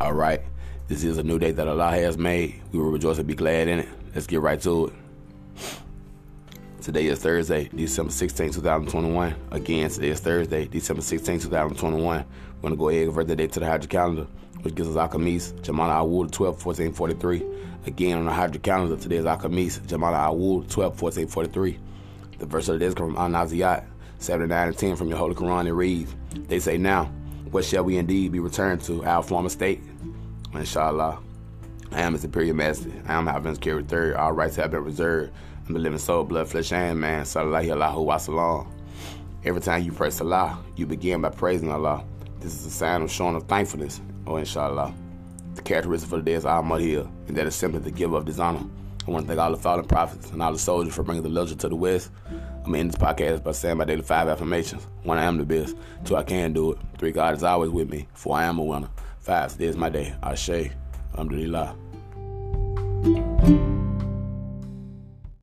All right. This is a new day that Allah has made. We will rejoice and be glad in it. Let's get right to it. Today is Thursday, December 16, 2021. Again, today is Thursday, December 16, 2021. We're going to go ahead and convert the day to the Hijra calendar, which gives us Al-Khamis, Jamana Awul 12, 1443. Again, on the Hijra calendar, today is Al-Khamis, Jamana Awul 12, 1443. The verse of the day is from Al-Naziyat, 79 and 10 from your Holy Quran. It reads, They say now, what shall we indeed be returned to? Our former state? Inshallah. I am a superior master. I am heaven's carrier third. All rights have been reserved. I'm the living soul, blood, flesh, and man. Sallallahu Allahu Wasallam. Every time you praise Allah, you begin by praising Allah. This is a sign of showing of thankfulness. Oh, inshallah. The characteristic for the day is Al-Mahir, and that is simply the giver of dishonor. I want to thank all the fallen prophets and all the soldiers for bringing the legend to the West. I'm end this podcast by saying my daily five affirmations. One, I am the best. Two, I can do it. Three, God is always with me. Four, I am a winner. Five, today is my day. i Ashe. Alhamdulillah.